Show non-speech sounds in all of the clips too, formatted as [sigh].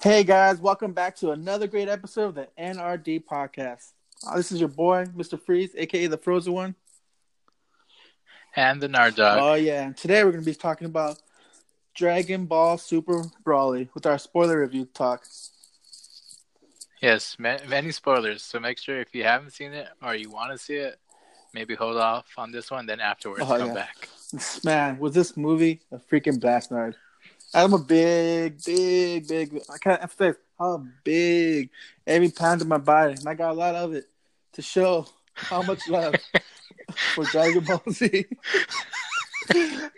Hey guys, welcome back to another great episode of the NRD podcast. Uh, this is your boy, Mr. Freeze, aka the Frozen One. And the Nardog. Oh yeah, and today we're gonna be talking about Dragon Ball Super Broly with our spoiler review talk. Yes, ma- many spoilers. So make sure if you haven't seen it or you want to see it, maybe hold off on this one. Then afterwards, Oh, come yeah. back. Man, was this movie a freaking blast, nerd? I'm a big, big, big. I can't emphasize how big every pound of my body, and I got a lot of it to show how much love [laughs] for Dragon Ball Z.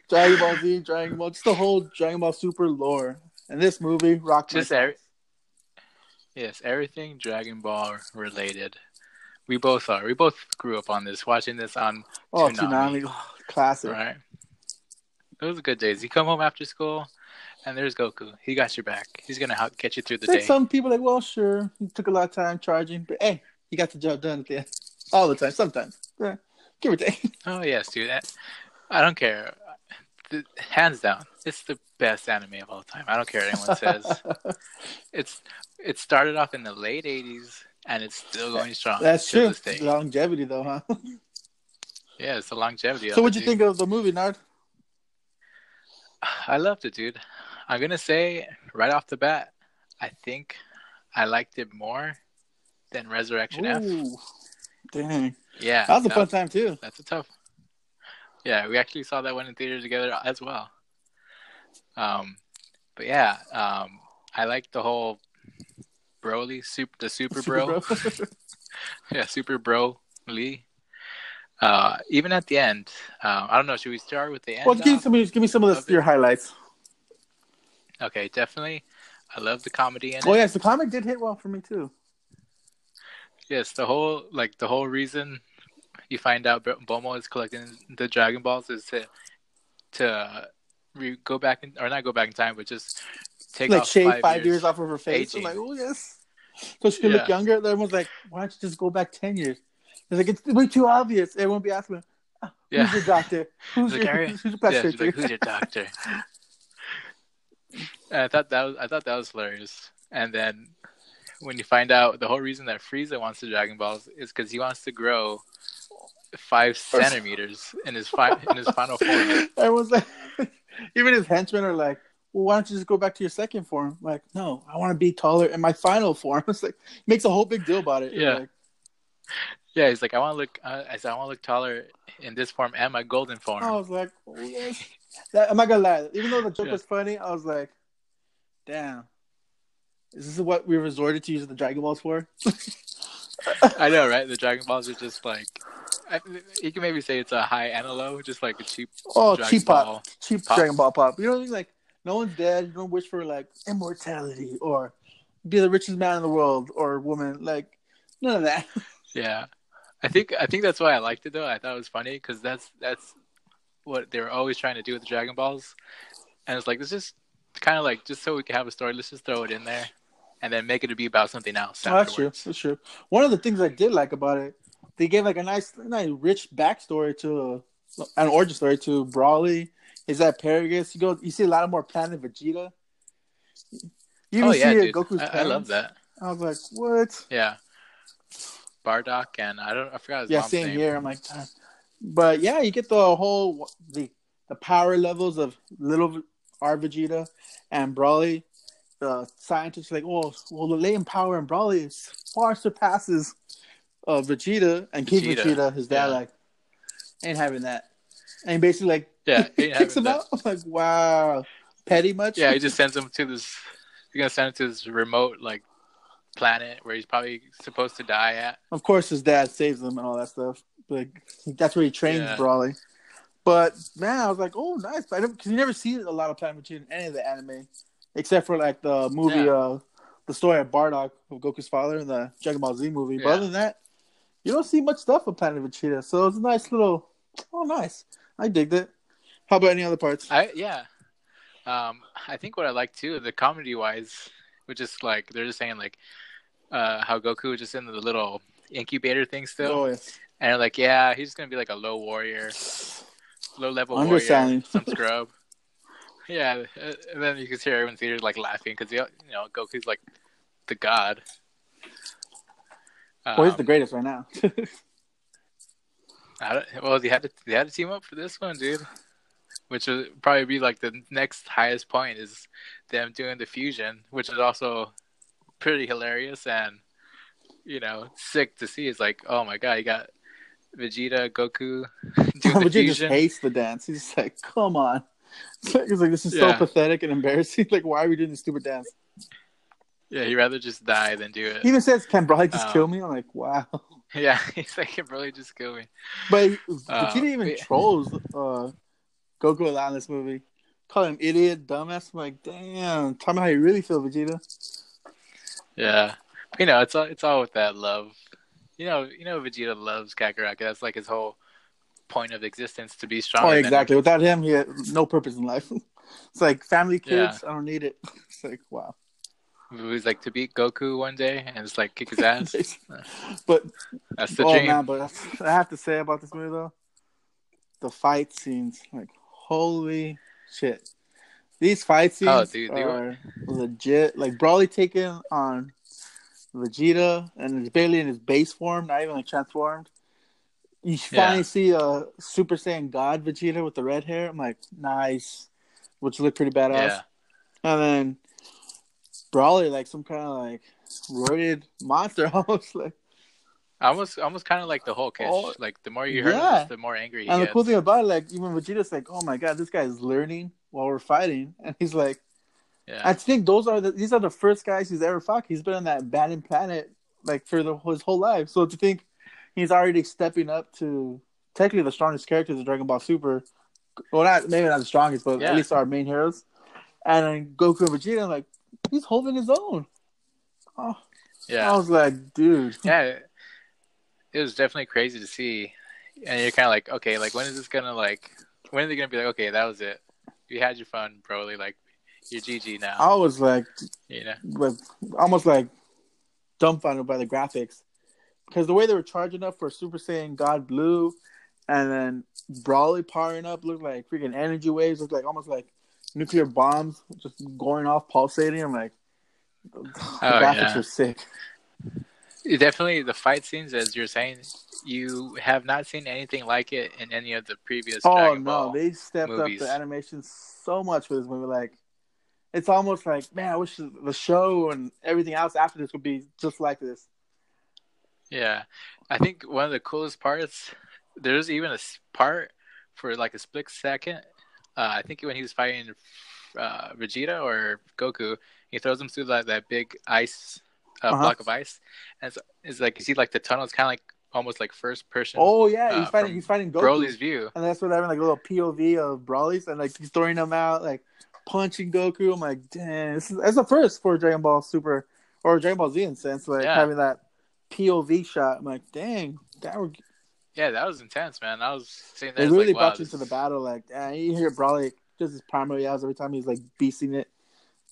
Dragon Ball Z, Dragon Ball, just the whole Dragon Ball Super lore. And this movie rocked Just every- yes, everything Dragon Ball related. We both are. We both grew up on this, watching this on Oh, Toonami. Tsunami, oh, classic. right. It was good days. You come home after school, and there's Goku. He got your back. He's gonna help get you through the like day. some people like, well, sure, it took a lot of time charging, but hey, he got the job done at the end. All the time, sometimes. Yeah, give or take. [laughs] Oh yes, dude. That- I don't care. The, hands down, it's the best anime of all time. I don't care what anyone says. [laughs] It's it started off in the late '80s and it's still going strong. That's true. This day. Longevity, though, huh? [laughs] Yeah, it's the longevity. so, what'd it, you dude. think of the movie, Nard? I loved it, dude. I'm gonna say right off the bat, I think I liked it more than Resurrection F. Dang, Yeah, that was a fun time too. That's a tough. Yeah, we actually saw that one in theaters together as well. Um, but yeah, um, I like the whole Broly, super, the super, bro. [laughs] [laughs] yeah, super bro Lee. Uh, even at the end, um, I don't know. Should we start with the end? well, give me some, give me some of the, your highlights. Okay, definitely. I love the comedy in Oh it. yes, the comic did hit well for me too. Yes, the whole like the whole reason you find out Bulma is collecting the Dragon Balls is to to re- go back in, or not go back in time, but just take like off shave five, years. off of her face. I'm like, oh yes, so she could look Yeah. younger. Everyone's like, why don't you just go back ten years? It's like it's way too obvious. Everyone be asking, "Ah, who's Yeah. your doctor? [laughs] Who's Like, your, who's your Yeah, plastic like, who's your doctor? [laughs] I thought that was I thought that was hilarious. And then when you find out the whole reason that Frieza wants the Dragon Balls is because he wants to grow five centimeters in his fi- in his final form. [laughs] Everyone's like, [laughs] even his henchmen are like, well, why don't you just go back to your second form? I'm like, no, I want to be taller in my final form. [laughs] It's like makes a whole big deal about it. Yeah. Like, Yeah, he's like, I want to look. Uh, I said, I want to look taller in this form and my golden form. I was like, oh yes. That, I'm not gonna lie. Even though the joke Yeah. was funny, I was like, damn. Is this what we resorted to using the Dragon Balls for? I know, right? The Dragon Balls are just like. I, you can maybe say it's a high and low, just like a cheap. Oh, Dragon cheap pop, Ball cheap pop. Dragon Ball pop. You know, what I mean? like no one's dead. You don't wish for like immortality or be the richest man in the world or woman. Like none of that. [laughs] Yeah, I think I think that's why I liked it though. I thought it was funny because that's that's what they were always trying to do with the Dragon Balls, and it's like this is kind of like just so we can have a story. Let's just throw it in there, and then make it to be about something else. Oh, that's true. That's true. One of the things I did like about it, they gave like a nice, nice rich backstory to uh, an origin story to Broly. Is that Paragus? You go, you see a lot of more Planet Vegeta. You oh yeah, see dude. Goku's I, I love that. I was like, what? Yeah, Bardock and I don't I forgot his yeah, mom's same name. here. I'm like. But yeah, you get the whole the the power levels of little R Vegeta and Broly. The scientists are like, oh, well, the latent power in Broly is far surpasses uh, Vegeta and King Vegeta, Vegeta. His dad yeah. like ain't having that, and basically like Yeah, [laughs] kicks him having out. [laughs] I'm like, wow, petty much? Yeah, he just sends him to this. He's gonna send him to this remote like planet where he's probably supposed to die at. Of course, his dad saves him and all that stuff. Like that's where he trains Yeah. Broly. But man, I was like, oh, nice. But I because you never see a lot of Planet Vegeta in any of the anime, except for like the movie, Yeah. uh, the story of Bardock of Goku's father in the Dragon Ball Z movie. But other than that, you don't see much stuff of Planet Vegeta. So it's a nice little. Oh, nice. I digged it. How about any other parts? I yeah. Um, I think what I like too, the comedy wise, which is like they're just saying like uh, how Goku was just in the little incubator thing still, oh yes. And they're like, yeah, he's just gonna be like a low warrior, low level warrior, [laughs] some scrub. yeah, and then you can hear everyone in theater like laughing because you know Goku's like the god. Um, well, he's the um, greatest right now. [laughs] well, they had to they had to team up for this one, dude. Which would probably be like the next highest point is them doing the fusion, which is also pretty hilarious and you know sick to see. It's like, oh my god, you got Vegeta, Goku [laughs] doing [laughs] the Vegeta fusion. just hates the dance. He's like, come on. [laughs] He's like, this is yeah. so pathetic and embarrassing. Like, why are we doing this stupid dance? Yeah, he'd rather just die than do it. He even says, "Can Broly just um, kill me?" I'm like, wow. Yeah, he's like, "Can Broly just kill me?" But Vegeta um, even yeah. trolls uh, Goku a lot in this movie. Call him idiot, dumbass. I'm like, damn. Tell me how you really feel, Vegeta. Yeah, you know, it's all it's all with that love. You know, you know, Vegeta loves Kakarot. That's like his whole point of existence to be strong. Oh, exactly. Without him, he had no purpose in life. [laughs] it's like family kids. Yeah. I don't need it. [laughs] It's like wow. He's like to beat Goku one day and just like kick his [laughs] ass. but that's the oh, dream. Man, but I have to say about this movie though, the fight scenes, like holy shit, these fight oh, scenes oh, dude, are legit. Like Broly taking on Vegeta, and it's barely in his base form, not even like transformed. You finally yeah. see a Super Saiyan God Vegeta with the red hair. I'm like, nice, which looked pretty badass. Yeah. And then Broly like some kind of like roided monster, [laughs] almost like. Almost, almost kind of like the Hulk. Oh, like the more you hear yeah. him, the more angry he and gets. the cool thing about it, like even Vegeta's like, "Oh my god, this guy is learning while we're fighting," and he's like, "Yeah." I think those are the these are the first guys he's ever fought. He's been on that abandoned planet like for the, his whole life. So to think he's already stepping up to technically the strongest characters in Dragon Ball Super. Well, not maybe not the strongest, but yeah. at least our main heroes. And then Goku and Vegeta, like, he's holding his own. Oh, yeah. I was like, dude. Yeah, it was definitely crazy to see, and you're kind of like, okay, like when is this gonna like? When are they gonna be like, okay, that was it. You had your fun, Broly. Like, you're GG now. I was like, you know, like almost like dumbfounded by the graphics because the way they were charging up for Super Saiyan God Blue, and then Broly powering up looked like freaking energy waves, looked like almost like nuclear bombs just going off, pulsating. I'm like, the oh, graphics yeah. are sick. Definitely, the fight scenes, as you're saying, you have not seen anything like it in any of the previous. Oh Dragon no, Ball they stepped movies. up the animation so much for this movie. Like, it's almost like, man, I wish the show and everything else after this would be just like this. Yeah, I think one of the coolest parts. There's even a part for like a split second uh, I think when he was fighting uh, Vegeta or Goku, he throws him through that, that big ice uh, uh-huh. block of ice, and it's, it's like you see like the tunnel is kind of like almost like first person. Oh yeah, he's uh, fighting he's fighting Goku. Broly's view, and that's what having like a little POV of Broly's, and like he's throwing them out like punching Goku. I'm like, damn, this is that's the first for Dragon Ball Super or Dragon Ball Z in sense, like yeah. having that POV shot. I'm like, dang, that would yeah, that was intense, man. I was seeing that. They really like, brought wow, you to the battle. Like, uh, you hear Broly just his primary yells every time he's like beasting it.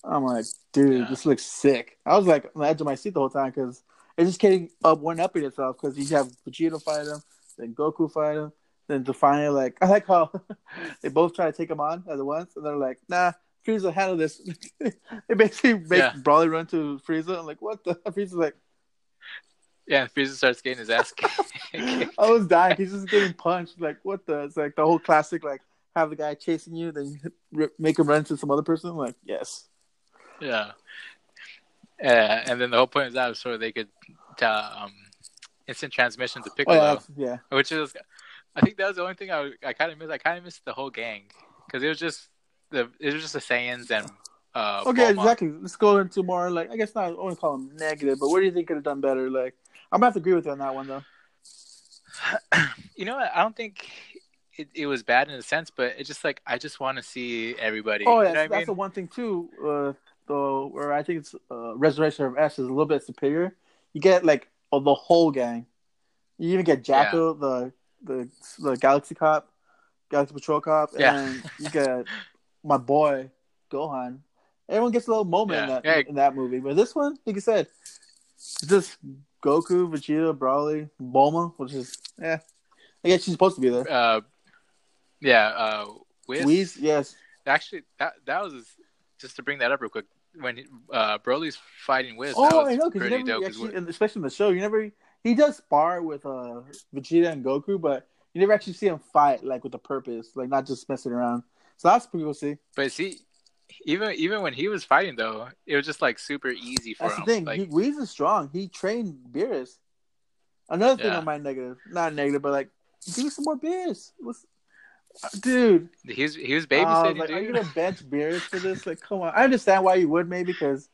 I'm like, dude, yeah. this looks sick. I was like on the edge of my seat the whole time because it just getting up one up in itself because you have Vegeta fight him, then Goku fight him, then to finally like [laughs] I like how they both try to take him on at once, and they're like, nah. Frieza handle this. [laughs] they basically make yeah. Broly run to Frieza. I'm like, what the? [laughs] Frieza's like, yeah, Frieza starts getting his ass kicked. I was dying. He's just getting punched. Like, what the? It's like the whole classic, like, have the guy chasing you, then make him run to some other person. like, yes. Yeah. Uh, and then the whole point of that was so they could uh, um, instant transmission to Piccolo. Oh, yeah. Which is, I think that was the only thing I, I kind of missed. I kind of missed the whole gang because it was just the it was just the Saiyans and. Uh, okay, Bulma. exactly. Let's go into more like I guess not. I want to call them negative, but what do you think could have done better? Like, I'm gonna have to agree with you on that one though. [clears throat] You know what? I don't think it, it was bad in a sense, but it's just like I just want to see everybody. Oh, yeah, you know that's, the one thing too. Uh, the where I think it's uh, Resurrection of F is a little bit superior. You get like oh, the whole gang. You even get Jaco, yeah. the the the Galaxy Cop, Galaxy Patrol Cop, yeah. and you get [laughs] my boy Gohan. Everyone gets a little moment yeah. in that yeah. in that movie, but this one, like you said, just Goku, Vegeta, Broly, Bulma, which is yeah. I guess she's supposed to be there. Uh, yeah, uh, Whis. Whis, yes. actually that that was just to bring that up real quick. When uh, Broly's fighting with, oh, I know, because actually, especially in the show, you never he does spar with uh Vegeta and Goku, but you never actually see him fight like with a purpose, like not just messing around. So that's pretty cool to see. But see, even even when he was fighting though, it was just like super easy for that's him. the thing. Like, he, is strong. He trained Beerus. Another thing Yeah. on my negative, not negative, but like, give me some more Beerus. What's, uh, dude? he was he was was babysitting, like, are you dude. gonna bench Beerus for this? Like, come on. I understand why you would maybe because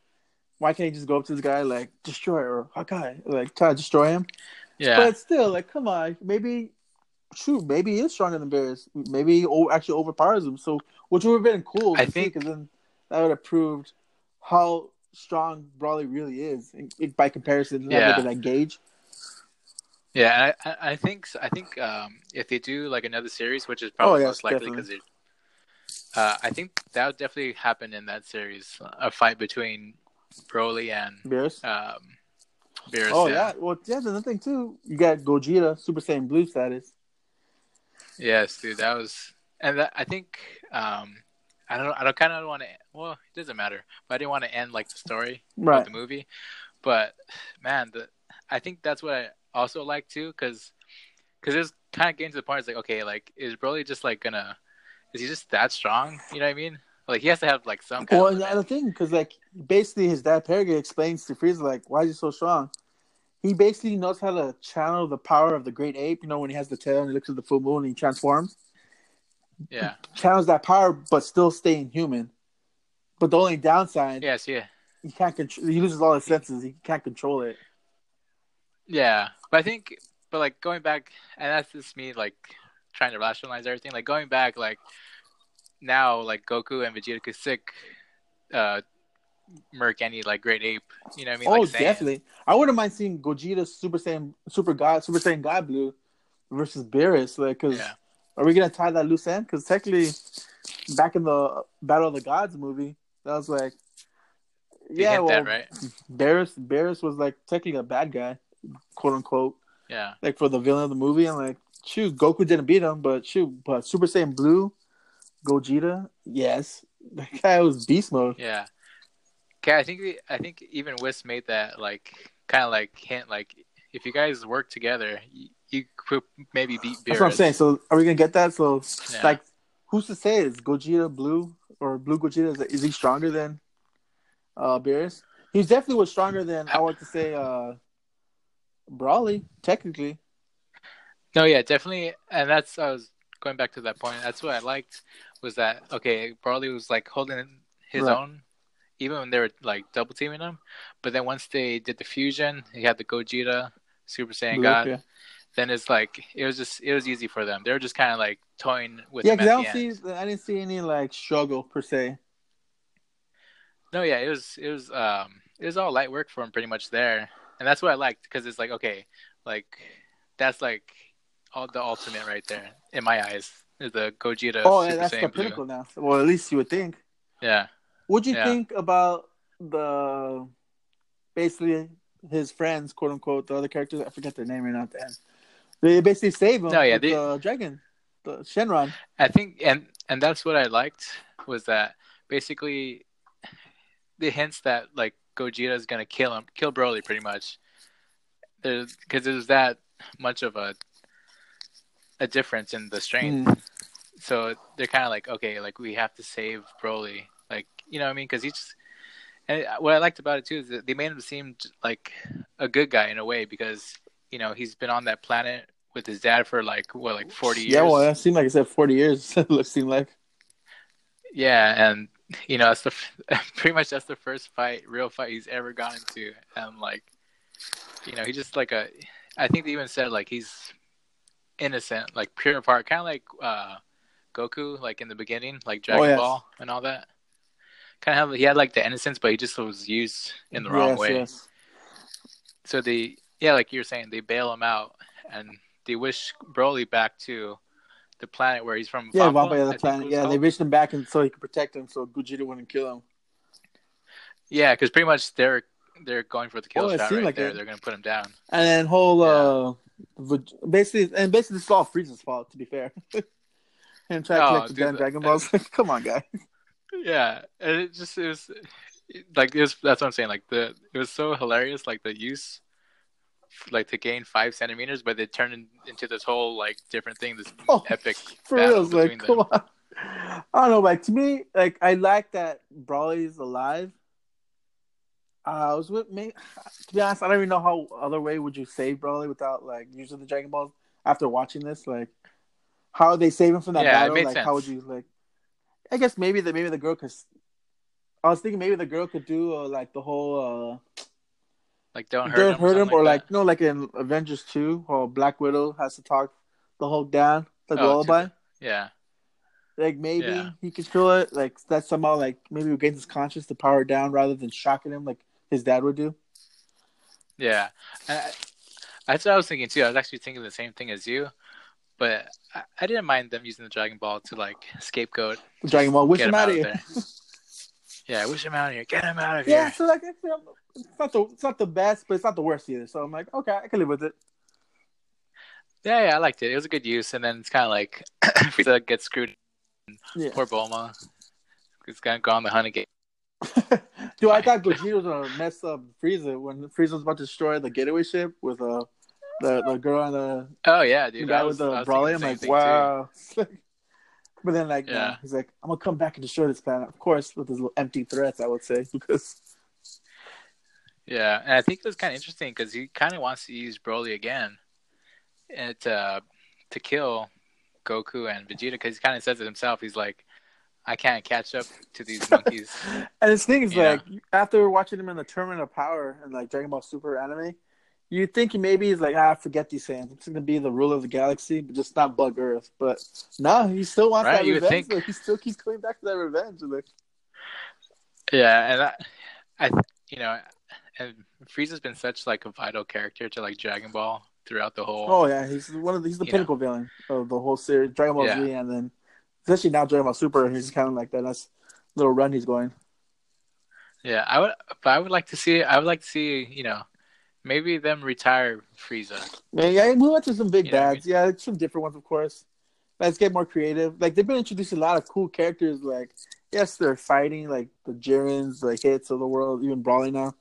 why can't you just go up to this guy like destroy or Hakai, like try to destroy him? yeah, But still, like, come on. Maybe, shoot, maybe he is stronger than Beerus. Maybe he actually overpowers him. So, which would have been cool. I think- because then that would have proved how strong Broly really is in, in- by comparison. Yeah. looking at Gage. yeah. I, I I think I think um, if they do like another series, which is probably Oh, yeah, most likely because uh, I think that would definitely happen in that series, a fight between Broly and Beerus. um, Beerus. oh yeah. Well, yeah. There's another thing too. You got Gogeta, Super Saiyan Blue status. Yes, dude, that was, and that I think um, I don't, I don't kind of want to. Well, it doesn't matter, but I didn't want to end like the story Right. of the movie. But man, the I think that's what I also like too, because because it's kind of getting to the point. It's like, okay, like is Broly just like gonna? Is he just that strong? You know what I mean? Like he has to have like some kind Well, of. and the thing, because like basically his dad Paragon explains to Frieza like, why is he so strong? He basically knows how to channel the power of the great ape. You know, when he has the tail and he looks at the full moon and he transforms, Yeah. channels that power, but still staying human. But the only downside, Yes. Yeah. he can't control. He loses all his senses. He can't control it. Yeah, but I think, but like going back, and that's just me like trying to rationalize everything. Like going back, like now, like Goku and Vegeta could sick, uh, murk any like great ape. You know what I mean? oh, like definitely. I wouldn't mind seeing Gogeta Super Saiyan, Super God, Super Saiyan God Blue versus Beerus. Like, because Yeah. are we gonna tie that loose end? Because technically, back in the Battle of the Gods movie, that was like, They yeah, well, that, right? Beerus, Beerus was like technically a bad guy, quote unquote, Yeah, like for the villain of the movie. And like, shoot, Goku didn't beat him, but shoot, but Super Saiyan Blue, Gogeta, yes, that guy was beast mode. yeah. Okay, I think the- I think even Whis made that like kind of like hint like if you guys work together, you, you could maybe beat Beerus. That's what I'm saying. So are we gonna get that? So Yeah. like, who's to say is Gogeta blue or blue Gogeta is, is he stronger than uh Beerus? He definitely was stronger than I want to say uh Broly, technically. No, yeah, definitely, and that's I was going back to that point. That's what I liked was that okay, Broly was like holding his Right. own, even when they were like double teaming him. But then once they did the fusion, he had the Gogeta, Super Saiyan Blue, God. yeah. Then it's like it was just it was easy for them. They were just kind of like toying with Yeah, because I don't the see end. I didn't see any like struggle per se. No, yeah, it was it was um it was all light work for him pretty much there, and that's what I liked because it's like okay, like that's like all the ultimate right there in my eyes. Is The Gogeta. Oh, yeah, Super that's the Saiyan Blue. pinnacle now. Well, at least you would think. Yeah. What'd you Yeah. think about the basically his friends, quote unquote, the other characters? I forget their name right now. at the end. They basically save him. No, yeah, they- the dragon, the Shenron. I think, and and that's what I liked was that basically the hints that like Gogeta is gonna kill him, kill Broly, pretty much. There's because there's that much of a a difference in the strength, Mm. so they're kind of like, okay, like we have to save Broly, like you know what I mean? Because he's and what I liked about it too is that they made him seem like a good guy in a way because you know he's been on that planet with his dad for like what like forty years. Yeah, well, that seemed like it said forty years. [laughs] it seemed like. Yeah, and you know, that's the [laughs] pretty much that's the first fight, real fight he's ever gone into, and like, you know, he just like a. I think they even said like he's innocent, like pure of heart, kind of like uh, Goku, like in the beginning, like Dragon Oh, yes. Ball and all that. Kind of, have, he had like the innocence, but he just was used in the wrong yes, way. Yes. So they, yeah, like you're saying, they bail him out, and they wish Broly back to the planet where he's from. Yeah, Vampa, the planet. Yeah, they called. reached him back and so he could protect him, so Gogeta wouldn't kill him. Yeah, because pretty much they're they're going for the kill Oh, shot right like there. it. They're gonna put him down. And then whole uh, Veg- basically, and basically, this is all Frieza's fault. To be fair, [laughs] Him trying to collect the dude, damn Dragon Balls. [laughs] Like, come on, guy. Yeah, and it just it was like it was, that's what I'm saying. Like the it was so hilarious. Like the use, like to gain five centimeters, but it turned in, into this whole like different thing. This Oh, epic For battle real, like, come on. I don't know, like to me, like I like that Broly's alive. Uh, I was with me. [sighs] To be honest, I don't even know how other way would you save Broly without like using the Dragon Balls. After watching this, like, how are they save him from that Yeah, battle? Like, how would you like? I guess maybe the maybe the girl could. I was thinking maybe the girl could do uh, like the whole uh, Like don't hurt don't him, or, hurt him, or like like no, like in Avengers two, or Black Widow has to talk the Hulk down, like Oh, to lullaby. that. yeah, Like maybe Yeah. he could kill it. Like that's somehow like maybe gain his conscience to power down rather than shocking him like his dad would do. yeah. I, that's what I was thinking too. I was actually thinking the same thing as you, but I, I didn't mind them using the Dragon Ball to like scapegoat. The Dragon Ball, wish get him out of here. there. yeah, wish him out of here. Get him out of Yeah, here. Yeah, so like it's, it's not the it's not the best, but it's not the worst either. So I'm like, okay, I can live with it. Yeah, yeah, I liked it. It was a good use, and then it's kind of like [clears throat] Frieza gets screwed. Yeah. Poor Bulma. He's gonna go on the hunt again. [laughs] Dude, I thought Gogeta was gonna mess up Frieza when Frieza was about to destroy the getaway ship with uh the the girl and the, Oh yeah, the dude. guy was, with the I was Broly. thinking I'm like, wow. [laughs] but then like, Yeah. yeah. he's like, I'm gonna come back and destroy this planet. Of course, with his little empty threats, I would say [laughs] because Yeah, and I think it was kind of interesting because he kind of wants to use Broly again, and to to kill Goku and Vegeta because he kind of says it himself. He's like, I can't catch up to these [laughs] monkeys. And his thing is Yeah. like after watching him in the Tournament of Power and like Dragon Ball Super anime, you think maybe he's like ah forget these things. I'm gonna be the ruler of the galaxy, but just not bug Earth. But no, he still wants Right, that revenge. think. Like, he still keeps coming back to that revenge. Like, yeah, and I, I, you know, and Frieza's been such like a vital character to like Dragon Ball throughout the whole. oh yeah, he's one of the, he's the pinnacle villain of the whole series, Dragon Ball Yeah. Z, and then especially now Dragon Ball Super. And he's kind of like that. That's little run he's going. Yeah, I would, but I would like to see. I would like to see, you know, maybe them retire Frieza. Yeah, yeah, we went to some big You know I bads. Yeah, some different ones, of course. Let's get more creative. Like they've been introducing a lot of cool characters. Like yes, they're fighting like the Jirens, the hits of the world, even brawling now.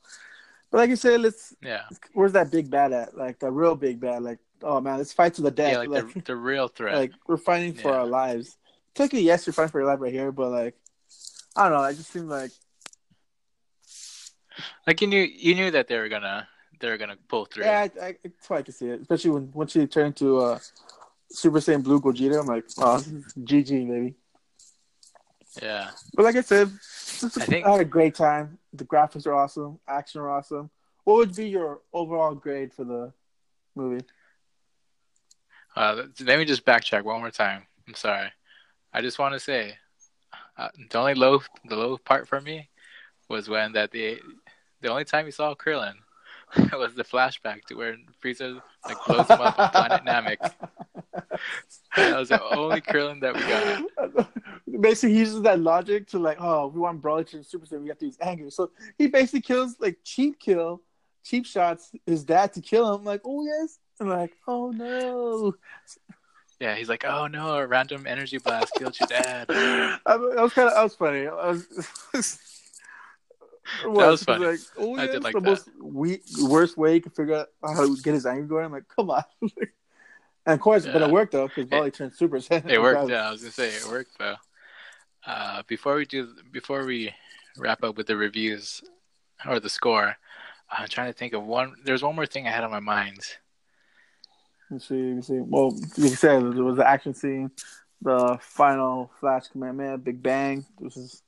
But like you said, let's Yeah, where's that big bad at? Like the real big bad. Like oh man, let's fight to the death. yeah, like, like the the real threat. [laughs] like we're fighting for Yeah. our lives. Technically, yes, you're fighting for your life right here, but like I don't know. I just seem like Like you knew, you knew that they were gonna, they were gonna pull through. yeah, I, I, that's why I can see it. Especially when once you turn to uh, Super Saiyan Blue Gogeta, I'm like, oh, [laughs] GG, baby. Yeah, But like I said, I think- I had a great time. The graphics are awesome, action are awesome. What would be your overall grade for the movie? Uh, let me just backtrack one more time. I'm sorry. I just want to say, uh, the only low, the low part for me was when that the, the only time you saw Krillin [laughs] was the flashback to where Frieza like blows him up on Planet Namek. [laughs] That was the only Krillin that we got. [laughs] basically, he uses that logic to like, oh, we want Broly to Super Saiyan, we have to use anger. So he basically kills like cheap kill, cheap shots his dad to kill him. Like, oh yes, and like, oh no. Yeah, he's like, oh no, a random energy blast killed your dad. [laughs] I, I was kind of, I was funny. I was. [laughs] That was funny. Like, oh, I did like the that. most we, worst way you can figure out how to get his anger going. I'm like, come on. [laughs] and of course, but it worked though because Broly turned Super Saiyan. It worked. Yeah, I was gonna say it worked though. Uh, before we do, before we wrap up with the reviews or the score, I'm trying to think of one. There's one more thing I had on my mind. Let's see, let's see. Well, you said, there was the action scene, the final Flash Commandment, Big Bang. This is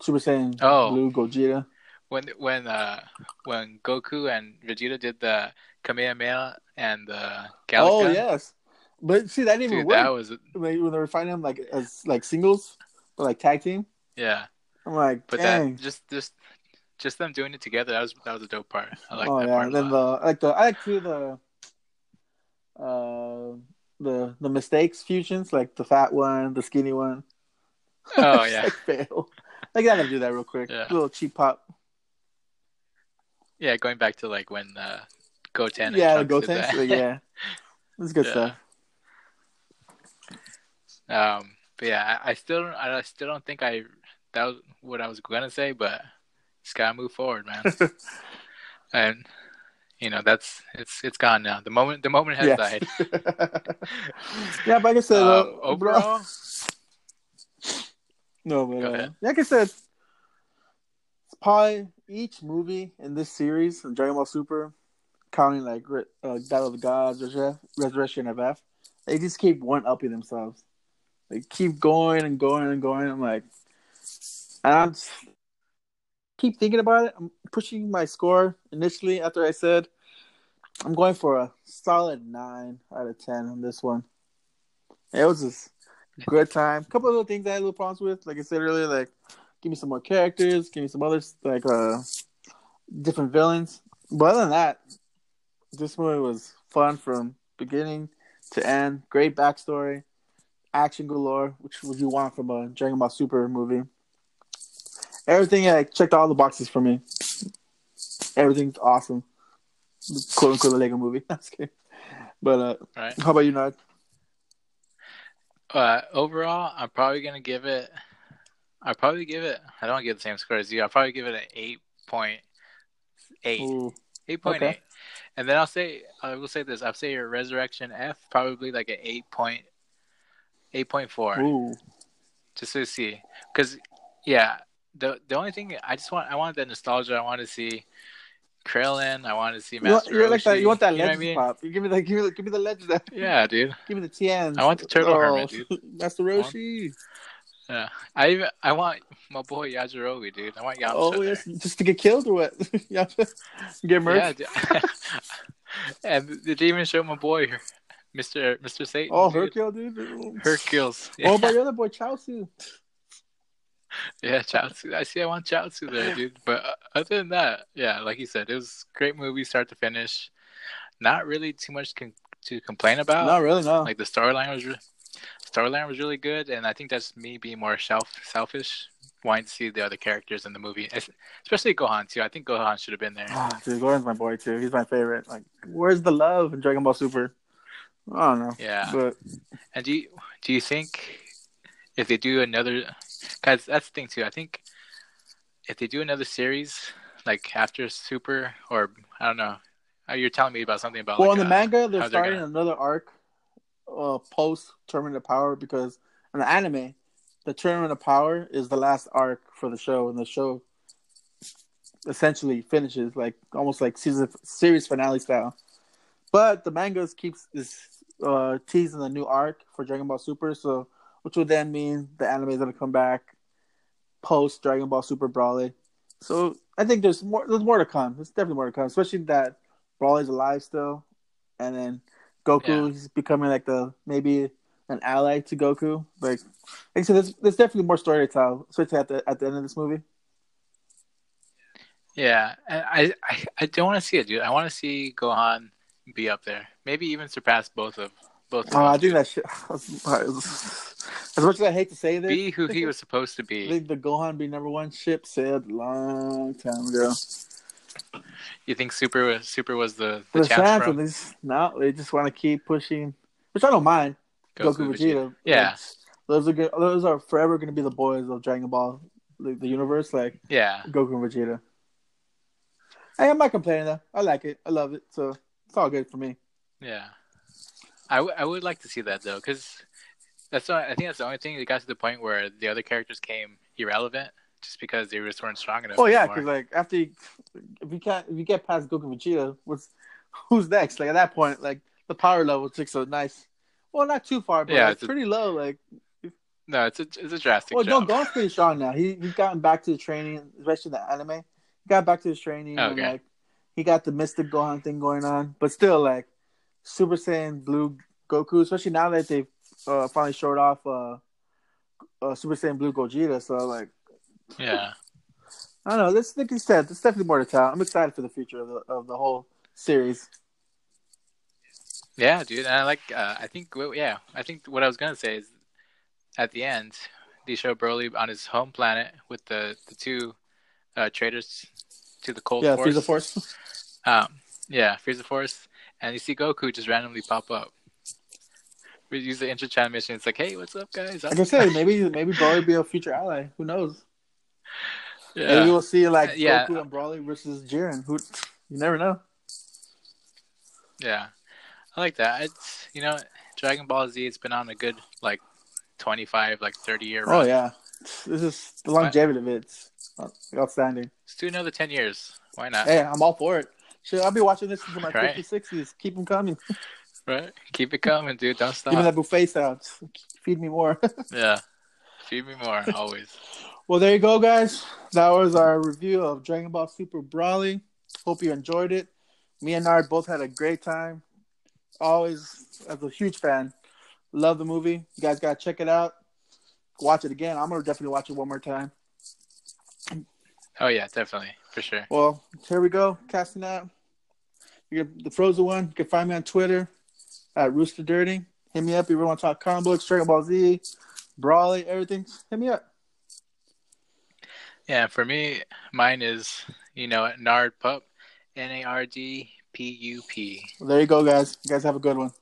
Super Saiyan Oh. Blue Gogeta. When when uh when Goku and Vegeta did the Kamehameha and the Galick Oh yes, but see that didn't even work. that was when they were fighting him like as like singles, but like tag team. yeah. I'm like, But dang. that just just just them doing it together. That was that was a dope part. I like that. oh that yeah, part and then the like the I like too the uh the the mistakes fusions like the fat one, the skinny one. Oh [laughs] yeah, like fail. Like I gotta do that real quick. Yeah. little cheap pop. yeah. Going back to like when uh, Goten. yeah, the Trunks did Gotenks. that. Like, yeah, [laughs] it's good Yeah. stuff. Um, but yeah, I, I still don't. I still don't think I that was what I was gonna say, but just gotta move forward, man. [laughs] and you know that's it's it's gone now. The moment the moment has Yes. died. [laughs] yeah, but like I said, uh, Um, overall, no, but uh, like I said, it's probably each movie in this series, Dragon Ball Super, counting like uh, Battle of the Gods, Resurrection of F, they just keep one upping themselves. They keep going and going and going. I'm like, and I'm just, keep thinking about it. I'm pushing my score initially after I said I'm going for a solid nine out of ten on this one. It was just a good time. A couple of little things I had little problems with, like I said earlier, like give me some more characters, give me some others like uh different villains. But other than that, this movie was fun from beginning to end. Great backstory, action galore, which would you want from a Dragon Ball Super movie. Everything like checked all the boxes for me. Everything's awesome. Quote unquote Lego movie. [laughs] That's good. But uh, right? how about you, Nod? Uh, overall, I'm probably gonna give it. I'll probably give it. I don't give the same score as you. I'll probably give it an eight point eight. Ooh, Eight point eight. Okay. And then I'll say I will say this. I'll say your resurrection F probably like an eight point eight point four. ooh. Just to see. Because yeah, the the only thing I just want I want that nostalgia. I want to see Krillin. I want to see You Master you're like that. Roshi. You want that You I mean? pop. You give me the give me the, give me the legend. [laughs] Yeah, dude. Give me the TNs. I want the Turtle oh, Hermit, dude. [laughs] Master Roshi. Yeah. I even I want my boy Yajirobe, dude. I want Yamcha. Oh there. yes, just to get killed or what? [laughs] yeah, get murdered. Yeah, and they even show my boy, here. Mister Mister Satan? oh, dude? Hercule, dude. Hercules. Oh, Yeah, but your other boy Chaozu. [laughs] yeah, Chaozu. I see. I want Chaozu there, dude. But uh, other than that, yeah, like you said, it was great movie, start to finish. Not really too much con- to complain about. no, really, no. Like the storyline was, re- storyline was really good, and I think that's me being more self selfish, wanting to see the other characters in the movie, Es- especially Gohan too. I think Gohan should have been there. Ah, dude, Gohan's my boy too. He's my favorite. Like, where's the love in Dragon Ball Super? I don't know. Yeah. But And do you do you think if they do another, guys, that's the thing too. I think if they do another series like after Super or I don't know, uh, you're telling me about something about well, like, in the uh, manga, they're starting gonna- another arc, uh, post Tournament of Power because in the anime, the Tournament of Power is the last arc for the show, and the show essentially finishes like almost like season series finale style. But the mangas keeps is uh, teasing a new arc for Dragon Ball Super, so which would then mean the anime is gonna come back post Dragon Ball Super Broly. So I think there's more. There's more to come. There's definitely more to come, especially that Broly's alive still, and then Goku Yeah. he's becoming like the maybe an ally to Goku. Like, like I said, there's, there's definitely more story to tell, especially at the at the end of this movie. Yeah, and I I, I don't want to see it, dude. I want to see Gohan be up there, maybe even surpass both of both. Of Oh, I think that shit. [laughs] As much as I hate to say this, be who he [laughs] was supposed to I be. think the Gohan be number one ship sailed a long time ago. You think Super was Super was the the the chance fans, for him? they just, no, they just want to keep pushing, which I don't mind. Goku, Vegeta. Yeah. Like, those are good. Those are forever going to be the boys of Dragon Ball, the, the universe. Like Yeah, Goku and Vegeta. Hey, I'm not complaining though. I like it. I love it. So it's all good for me. yeah. I, w- I would like to see that though, because that's the, I think that's the only thing that got to the point where the other characters came irrelevant, just because they just weren't strong enough. Oh yeah, because like after you, if you can't if you get past Goku and Vegeta, what's [laughs] who's next? Like at that point, like the power level takes a nice. Well, not too far, but Yeah, like, it's a- pretty low. Like, no, it's a it's a drastic well, no, jump. Gohan's pretty strong now. He he's gotten back to the training, especially in the anime. He got back to his training, and Okay. like he got the Mystic Gohan thing going on. But still, like Super Saiyan Blue Goku, especially now that they've uh, finally showed off uh, uh, Super Saiyan Blue Gogeta. So like, Yeah, I don't know. This, like you said, there's definitely more to tell. I'm excited for the future of the of the whole series. yeah, dude. And I like. Uh, I think. Yeah, I think what I was gonna say is, at the end, they show Broly on his home planet with the the two uh, traders to the cold yeah, force. Frieza Force. Um, yeah, Frieza Force, and you see Goku just randomly pop up. We use the inter chat mission. It's like, hey, what's up, guys? Like I said, maybe maybe Broly will be a future ally. Who knows? Yeah. Maybe we'll see like Uh, yeah. Goku and Broly versus Jiren. Who you never know. Yeah, I like that. It's you know, Dragon Ball Z. It's been on a good like twenty five, like thirty year Oh yeah, this is the longevity of it. It's outstanding. Let's do another ten years. Why not? Hey, I'm all for it. Shit, I'll be watching this until my [laughs] Right. 50s, 60s. Keep them coming. [laughs] Right? Keep it coming, dude. Don't stop. Me that buffet sound. Feed me more. [laughs] Yeah. Feed me more, always. well, there you go, guys. That was our review of Dragon Ball Super Broly. Hope you enjoyed it. Me and Nard both had a great time. Always, as a huge fan, love the movie. You guys gotta check it out. Watch it again. I'm gonna definitely watch it one more time. Oh yeah, definitely. For sure. Well, here we go. Casting out. You're the frozen one. You can find me on Twitter at Rooster Dirty. Hit me up if you want to talk comic books, Dragon Ball Z, Broly, everything. Hit me up. Yeah, for me, mine is, you know, Nard Pup. N A R D P U P. There you go, guys. You guys have a good one.